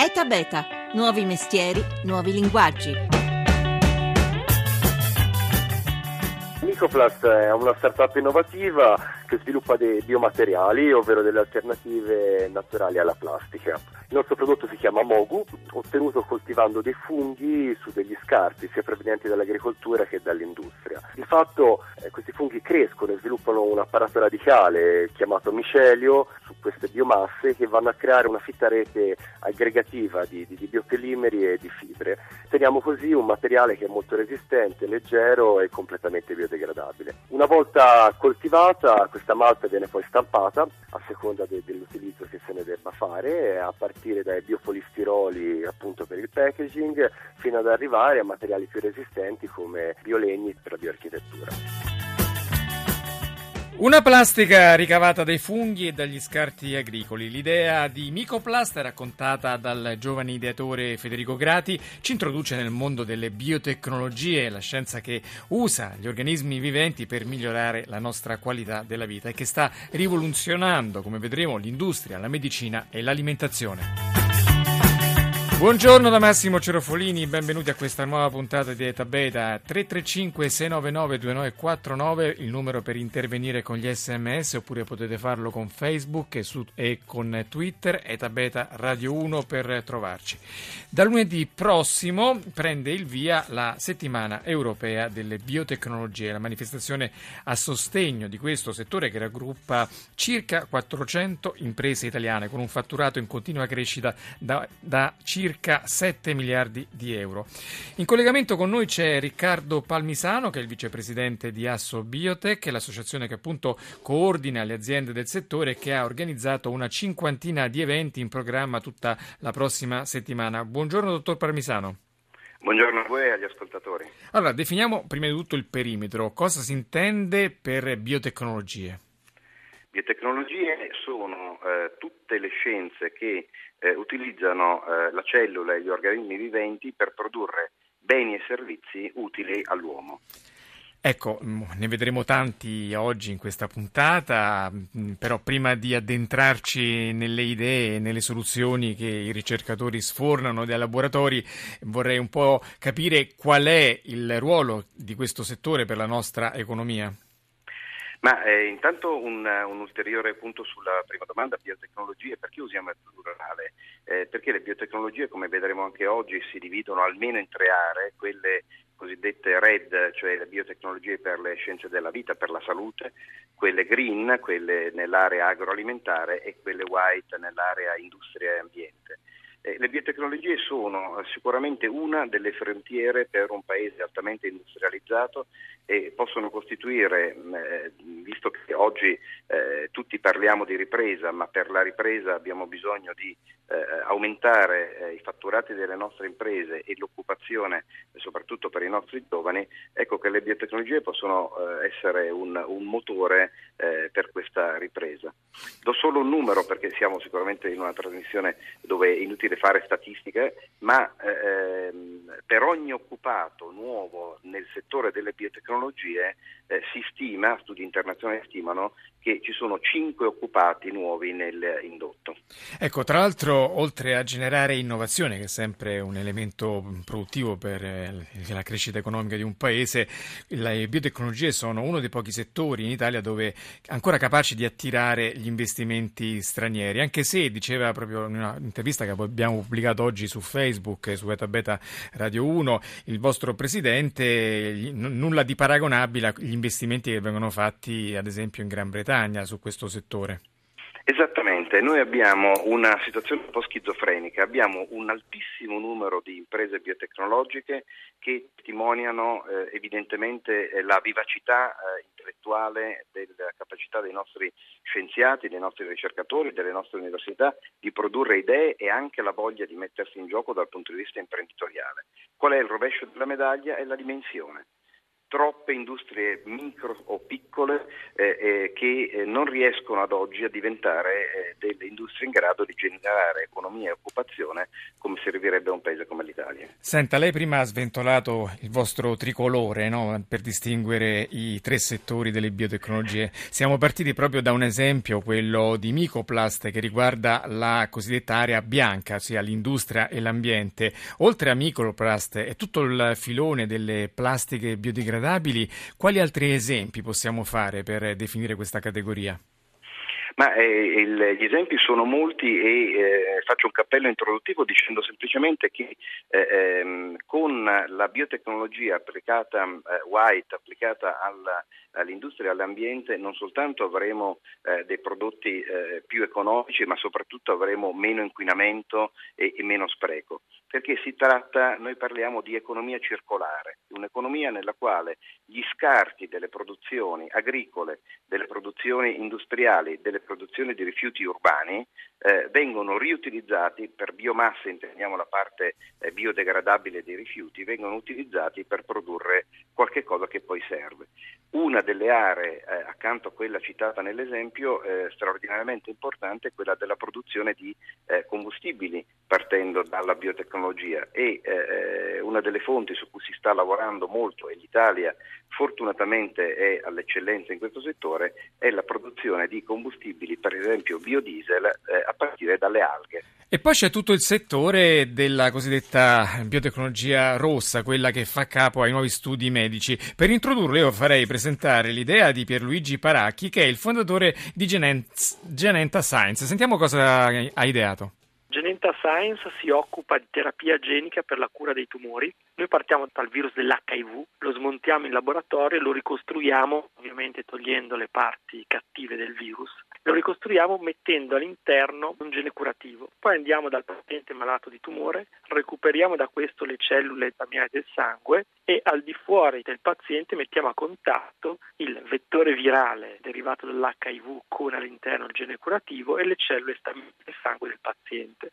ETA Beta, nuovi mestieri, nuovi linguaggi. Micoplast è una startup innovativa che sviluppa dei biomateriali, ovvero delle alternative naturali alla plastica. Il nostro prodotto si chiama Mogu, ottenuto coltivando dei funghi su degli scarti, sia provenienti dall'agricoltura che dall'industria. Di fatto eh, questi funghi crescono e sviluppano un apparato radicale chiamato micelio su queste biomasse che vanno a creare una fitta rete aggregativa di, di, di biopolimeri e di fibre. Teniamo così un materiale che è molto resistente, leggero e completamente biodegradabile. Una volta coltivata questa malta viene poi stampata a seconda de, dell'utilizzo che se ne debba fare a partire partire dai biopolistiroli appunto per il packaging fino ad arrivare a materiali più resistenti come biolegni per la bioarchitettura. Una plastica ricavata dai funghi e dagli scarti agricoli. L'idea di Micoplast, raccontata dal giovane ideatore Federico Grati, ci introduce nel mondo delle biotecnologie, la scienza che usa gli organismi viventi per migliorare la nostra qualità della vita e che sta rivoluzionando, come vedremo, l'industria, la medicina e l'alimentazione. Buongiorno da Massimo Cerofolini, benvenuti a questa nuova puntata di Eta Beta 335 699 2949, il numero per intervenire con gli sms oppure potete farlo con Facebook e, su, e con Twitter, Eta Beta Radio 1 per trovarci. Da lunedì prossimo prende il via la settimana europea delle biotecnologie, la manifestazione a sostegno di questo settore che raggruppa circa 400 imprese italiane con un fatturato in continua crescita da, da circa circa 7 miliardi di euro. In collegamento con noi c'è Riccardo Palmisano, che è il vicepresidente di Asso Biotech, l'associazione che appunto coordina le aziende del settore e che ha organizzato una cinquantina di eventi in programma tutta la prossima settimana. Buongiorno, dottor Palmisano. Buongiorno a voi e agli ascoltatori. Allora, definiamo prima di tutto il perimetro. Cosa si intende per biotecnologie? Biotecnologie sono eh, tutte le scienze che eh, utilizzano eh, la cellula e gli organismi viventi per produrre beni e servizi utili all'uomo. Ecco, mm, ne vedremo tanti oggi in questa puntata, mm, però prima di addentrarci nelle idee e nelle soluzioni che i ricercatori sfornano dai laboratori, vorrei un po' capire qual è il ruolo di questo settore per la nostra economia. Ma eh, intanto un, un, ulteriore punto sulla prima domanda, biotecnologie, perché usiamo il plurale? Eh, perché le biotecnologie, come vedremo anche oggi, si dividono almeno in tre aree, quelle cosiddette RED, cioè le biotecnologie per le scienze della vita, per la salute, quelle green, quelle nell'area agroalimentare e quelle white nell'area industria e ambiente. Eh, le biotecnologie sono sicuramente una delle frontiere per un paese altamente industrializzato e possono costituire, eh, visto che oggi eh, tutti parliamo di ripresa, ma per la ripresa abbiamo bisogno di eh, aumentare eh, i fatturati delle nostre imprese e l'occupazione, soprattutto per i nostri giovani, ecco che le biotecnologie possono eh, essere un, un motore per questa ripresa. Do solo un numero perché siamo sicuramente in una trasmissione dove è inutile fare statistiche, ma ehm, per ogni occupato nuovo nel settore delle biotecnologie eh, si stima, studi internazionali stimano, che ci sono 5 occupati nuovi nell'indotto. Ecco, tra l'altro, oltre a generare innovazione, che è sempre un elemento produttivo per eh, la crescita economica di un paese, le biotecnologie sono uno dei pochi settori in Italia dove ancora capaci di attirare gli investimenti stranieri, anche se, diceva proprio in un'intervista che abbiamo pubblicato oggi su Facebook, su Beta Beta Radio 1, il vostro presidente, nulla di paragonabile agli investimenti che vengono fatti ad esempio in Gran Bretagna su questo settore. Esattamente, noi abbiamo una situazione un po' schizofrenica, abbiamo un altissimo numero di imprese biotecnologiche che testimoniano eh, evidentemente eh, la vivacità eh, intellettuale della capacità dei nostri scienziati, dei nostri ricercatori, delle nostre università di produrre idee e anche la voglia di mettersi in gioco dal punto di vista imprenditoriale. Qual è il rovescio della medaglia? È la dimensione troppe industrie micro o piccole eh, eh, che eh, non riescono ad oggi a diventare eh, delle industrie in grado di generare economia e occupazione come servirebbe a un paese come l'Italia. Senta, lei prima ha sventolato il vostro tricolore no? per distinguere i tre settori delle biotecnologie. Siamo partiti proprio da un esempio, quello di Micoplast, che riguarda la cosiddetta area bianca, ossia l'industria e l'ambiente. Oltre a Micoplast e tutto il filone delle plastiche biodegradabili, biodegradabili, quali altri esempi possiamo fare per definire questa categoria? Ma eh, il, gli esempi sono molti e eh, faccio un cappello introduttivo dicendo semplicemente che eh, ehm, con la biotecnologia applicata, eh, white, applicata alla, all'industria e all'ambiente, non soltanto avremo eh, dei prodotti eh, più economici, ma soprattutto avremo meno inquinamento e, e meno spreco perché si tratta, noi parliamo di economia circolare, un'economia nella quale gli scarti delle produzioni agricole, delle produzioni industriali, delle produzioni di rifiuti urbani eh, vengono riutilizzati per biomasse, intendiamo la parte eh, biodegradabile dei rifiuti, vengono utilizzati per produrre qualche cosa che poi serve. Una delle aree, eh, accanto a quella citata nell'esempio, eh, straordinariamente importante è quella della produzione di eh, combustibili partendo dalla biotecnologia. E eh, una delle fonti su cui si sta lavorando molto e l'Italia fortunatamente è all'eccellenza in questo settore è la produzione di combustibili, per esempio biodiesel, eh, a partire dalle alghe. E poi c'è tutto il settore della cosiddetta biotecnologia rossa, quella che fa capo ai nuovi studi medici. Per introdurlo io farei presentare l'idea di Pierluigi Paracchi, che è il fondatore di Genenta Science. Sentiamo cosa ha ideato. Genenta Science si occupa di terapia genica per la cura dei tumori. Noi partiamo dal virus dell'HIV, lo smontiamo in laboratorio e lo ricostruiamo, ovviamente togliendo le parti cattive del virus. Lo ricostruiamo mettendo all'interno un gene curativo. Poi andiamo dal paziente malato di tumore, recuperiamo da questo le cellule staminali del sangue e al di fuori del paziente mettiamo a contatto il vettore virale derivato dall'HIV con all'interno il gene curativo e le cellule staminali del sangue del paziente.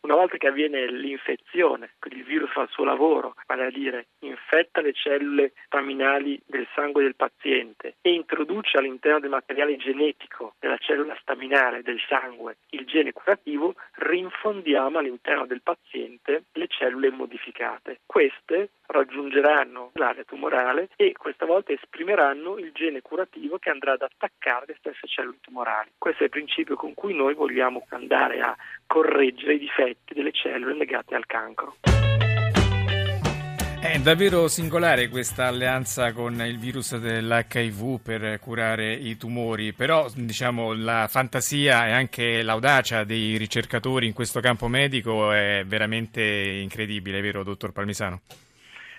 Una volta che avviene l'infezione, quindi il virus fa il suo lavoro, vale a dire infetta le cellule staminali del sangue del paziente e introduce all'interno del materiale genetico della cellula staminale del sangue il gene curativo, rinfondiamo all'interno del paziente le cellule modificate. Queste raggiungeranno l'area tumorale e questa volta esprimeranno il gene curativo che andrà ad attaccare le stesse cellule tumorali. Questo è il principio con cui noi vogliamo andare a correggere i difetti delle cellule legate al cancro. È davvero singolare questa alleanza con il virus dell'HIV per curare i tumori, però diciamo, la fantasia e anche l'audacia dei ricercatori in questo campo medico è veramente incredibile, vero dottor Palmisano?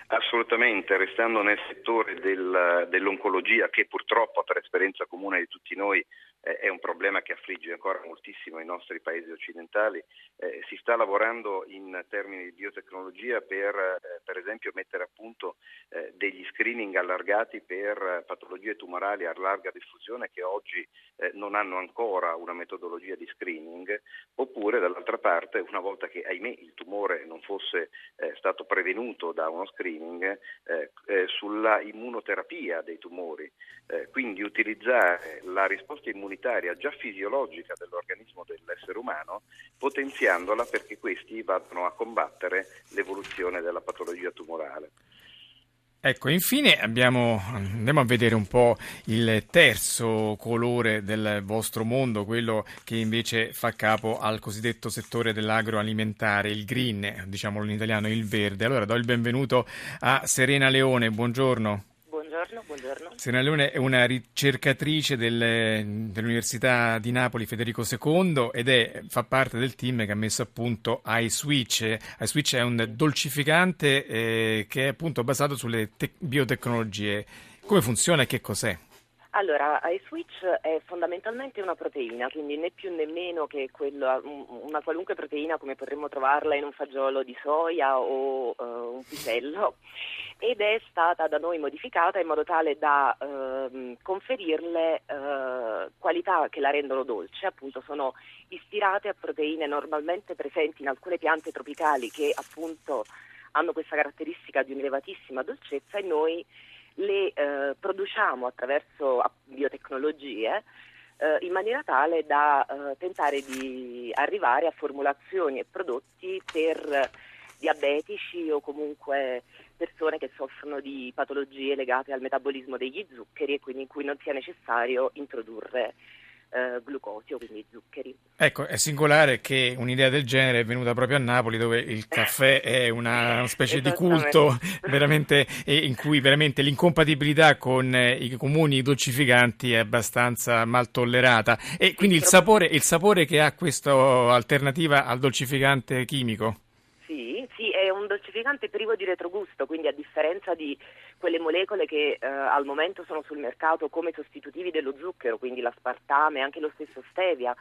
Assolutamente, restando nel settore del, dell'oncologia che purtroppo per esperienza comune di tutti noi è un problema che affligge ancora moltissimo i nostri paesi occidentali, eh, si sta lavorando in termini di biotecnologia per eh, per esempio mettere a punto eh, degli screening allargati per patologie tumorali a larga diffusione che oggi eh, non hanno ancora una metodologia di screening, oppure dall'altra parte una volta che ahimè il tumore non fosse eh, stato prevenuto da uno screening, eh, eh, sulla immunoterapia dei tumori, eh, quindi utilizzare la risposta immunitaria già fisiologica dell'organismo dell'essere umano, potenziandola perché questi vadano a combattere l'evoluzione della patologia tumorale. Ecco, infine abbiamo, andiamo a vedere un po' il terzo colore del vostro mondo, quello che invece fa capo al cosiddetto settore dell'agroalimentare, il green, diciamolo in italiano, il verde. Allora do il benvenuto a Serena Leone, buongiorno. Buongiorno, buongiorno. Serena Leone è una ricercatrice del, dell'Università di Napoli Federico II ed è, fa parte del team che ha messo a punto iSwitch. iSwitch è un dolcificante eh, che è appunto basato sulle te- biotecnologie. Come funziona e che cos'è? Allora, iSwitch è fondamentalmente una proteina, quindi né più né meno che quello, una qualunque proteina come potremmo trovarla in un fagiolo di soia o uh, un pisello. Ed è stata da noi modificata in modo tale da uh, conferirle uh, qualità che la rendono dolce, appunto sono ispirate a proteine normalmente presenti in alcune piante tropicali che appunto hanno questa caratteristica di un'elevatissima dolcezza e noi le eh, produciamo attraverso biotecnologie eh, in maniera tale da eh, tentare di arrivare a formulazioni e prodotti per diabetici o comunque persone che soffrono di patologie legate al metabolismo degli zuccheri e quindi in cui non sia necessario introdurre eh, glucosio, quindi zuccheri. Ecco, è singolare che un'idea del genere è venuta proprio a Napoli, dove il caffè è una, specie di culto veramente, in cui veramente l'incompatibilità con eh, i comuni dolcificanti è abbastanza mal tollerata. E quindi il sapore, il sapore che ha questa alternativa al dolcificante chimico? Un dolcificante privo di retrogusto, quindi a differenza di quelle molecole che eh, al momento sono sul mercato come sostitutivi dello zucchero, quindi l'aspartame, anche lo stesso stevia,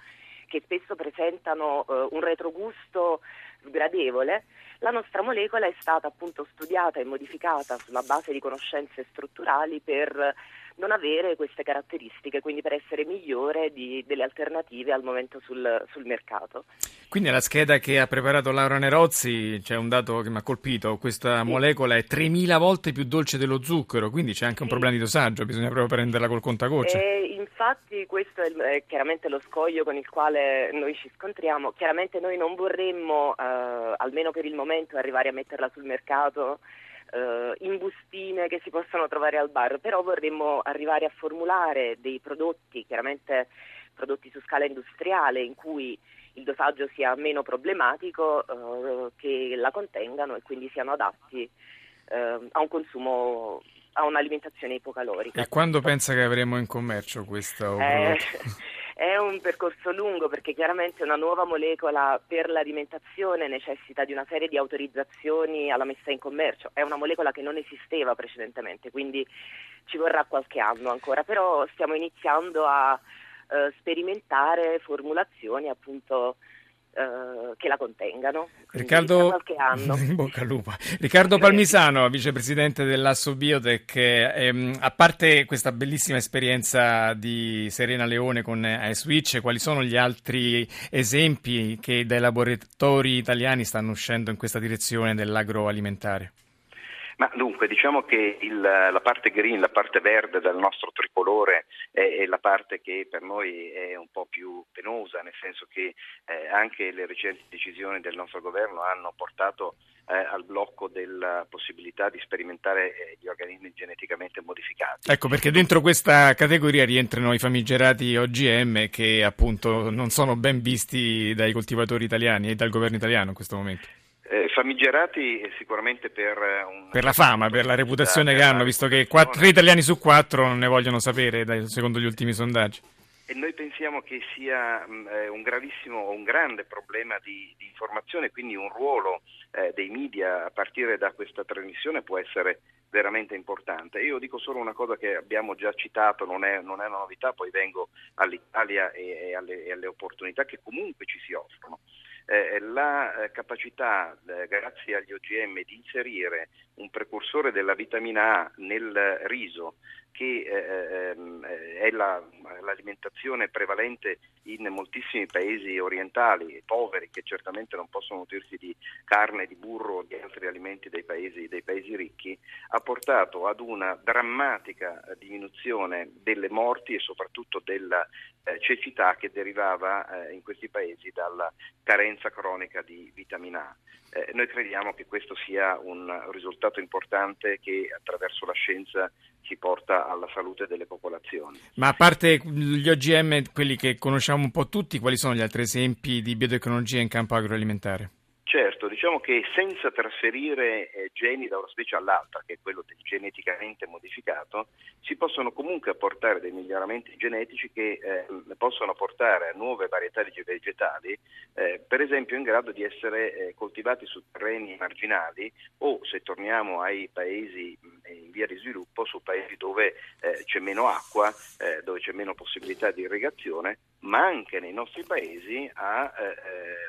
che spesso presentano eh, un retrogusto sgradevole, la nostra molecola è stata appunto studiata e modificata sulla base di conoscenze strutturali per non avere queste caratteristiche, quindi per essere migliore di, delle alternative al momento sul, sul, mercato. Quindi nella scheda che ha preparato Laura Nerozzi c'è un dato che mi ha colpito, questa sì. molecola è 3000 volte più dolce dello zucchero, quindi c'è anche un problema di dosaggio, bisogna proprio prenderla col contagocce. E infatti questo è, è, chiaramente lo scoglio con il quale noi ci scontriamo, chiaramente noi non vorremmo, eh, almeno per il momento, arrivare a metterla sul mercato eh, in bustine che si possono trovare al bar, però vorremmo arrivare a formulare dei prodotti, chiaramente prodotti su scala industriale, in cui il dosaggio sia meno problematico, eh, che la contengano e quindi siano adatti eh, a un consumo a un'alimentazione ipocalorica. E quando pensa che avremo in commercio questo eh, prodotto? È un percorso lungo perché chiaramente una nuova molecola per l'alimentazione necessita di una serie di autorizzazioni alla messa in commercio. È una molecola che non esisteva precedentemente, quindi ci vorrà qualche anno ancora, però stiamo iniziando a eh, sperimentare formulazioni appunto eh, che la contengano. Riccardo, Riccardo Palmisano, vicepresidente dell'Asso Biotech, ehm, a parte questa bellissima esperienza di Serena Leone con iSwitch, quali sono gli altri esempi che dai laboratori italiani stanno uscendo in questa direzione dell'agroalimentare? Ma dunque, diciamo che il, la parte green, la parte verde del nostro tricolore è, è, la parte che per noi è un po' più penosa, nel senso che eh, anche le recenti decisioni del nostro governo hanno portato eh, al blocco della possibilità di sperimentare eh, gli organismi geneticamente modificati. Ecco perché dentro questa categoria rientrano i famigerati OGM che appunto non sono ben visti dai coltivatori italiani e dal governo italiano in questo momento. Eh, famigerati sicuramente per, eh, un... per la fama, per la reputazione che hanno, visto che 4, 3 italiani su 4 non ne vogliono sapere, dai, secondo gli ultimi sondaggi. E noi pensiamo che sia mh, eh, un gravissimo, un grande problema di, di informazione, quindi un ruolo eh, dei media a partire da questa trasmissione può essere veramente importante. Io dico solo una cosa che abbiamo già citato, non è, non è una novità, poi vengo all'Italia e, e, alle, e alle opportunità che comunque ci si offrono eh, la eh, capacità, eh, grazie agli OGM, di inserire un precursore della vitamina A nel riso, che eh, ehm, è la, l'alimentazione prevalente in moltissimi paesi orientali, poveri, che certamente non possono nutrirsi di carne, di burro o di altri alimenti dei paesi, dei paesi ricchi, ha portato ad una drammatica diminuzione delle morti e soprattutto della eh, cecità che derivava eh, in questi paesi dalla carenza cronica di vitamina A. Eh, noi crediamo che questo sia un risultato importante che attraverso la scienza si porta alla salute delle popolazioni. Ma a parte gli OGM, quelli che conosciamo un po' tutti, quali sono gli altri esempi di biotecnologia in campo agroalimentare? Certo, diciamo che senza trasferire eh, geni da una specie all'altra, che è quello del geneticamente modificato, si possono comunque apportare dei miglioramenti genetici che eh, possono portare a nuove varietà di vegetali, eh, per esempio in grado di essere eh, coltivati su terreni marginali o, se torniamo ai paesi in via di sviluppo, su paesi dove eh, c'è meno acqua, dove c'è meno possibilità di irrigazione, ma anche nei nostri paesi a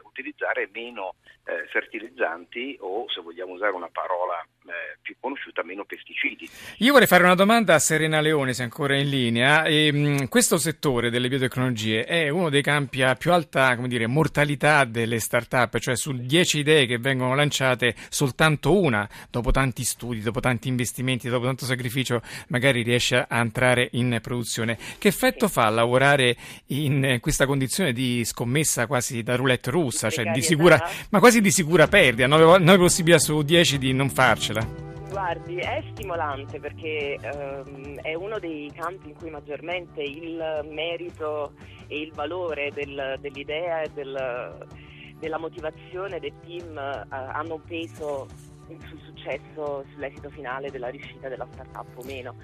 utilizzare meno eh, fertilizzanti o, se vogliamo usare una parola eh, più conosciuta, meno pesticidi. Io vorrei fare una domanda a Serena Leone, se ancora in linea. E, mh, questo settore delle biotecnologie è uno dei campi a più alta dire, mortalità delle start-up, cioè su 10 idee che vengono lanciate soltanto una, dopo tanti studi, dopo tanti investimenti, dopo tanto sacrificio, magari riesce a entrare in produzione. Che effetto fa lavorare in questa condizione di scommessa quasi da roulette russa, cioè di sicura, ma quasi di sicura perdita, 9, 9 possibilità su 10 di non farcela? Guardi, è stimolante perché ehm, è uno dei campi in cui maggiormente il merito e il valore del, dell'idea e del, della motivazione del team eh, hanno un peso sul successo, sull'esito finale della riuscita della startup o meno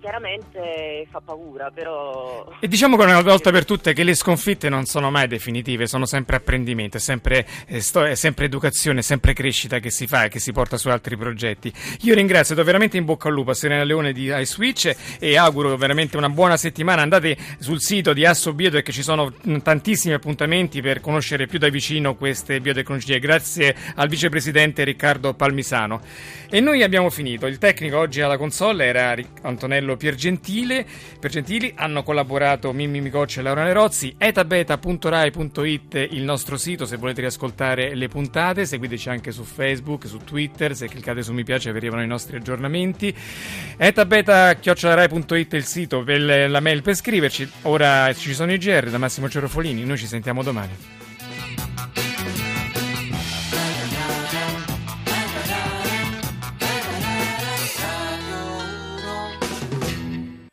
chiaramente fa paura, però... E diciamo che una volta per tutte che le sconfitte non sono mai definitive, sono sempre apprendimento, è sempre, è sto, è sempre educazione, è sempre crescita che si fa e che si porta su altri progetti. Io ringrazio, do veramente in bocca al lupo a Serena Leone di iSwitch e auguro veramente una buona settimana. Andate sul sito di Asso Biotech, ci sono tantissimi appuntamenti per conoscere più da vicino queste biotecnologie. Grazie al vicepresidente Riccardo Palmisano. E noi abbiamo finito. Il tecnico oggi alla console era Antonello Piergentile. Piergentili hanno collaborato Mimmi Micocci e Laura Nerozzi. etabeta.rai.it il nostro sito se volete riascoltare le puntate. Seguiteci anche su Facebook, su Twitter. Se cliccate su mi piace vi arrivano i nostri aggiornamenti. etabeta.rai.it il sito per la mail per scriverci. Ora ci sono i GR da Massimo Cerofolini. Noi ci sentiamo domani.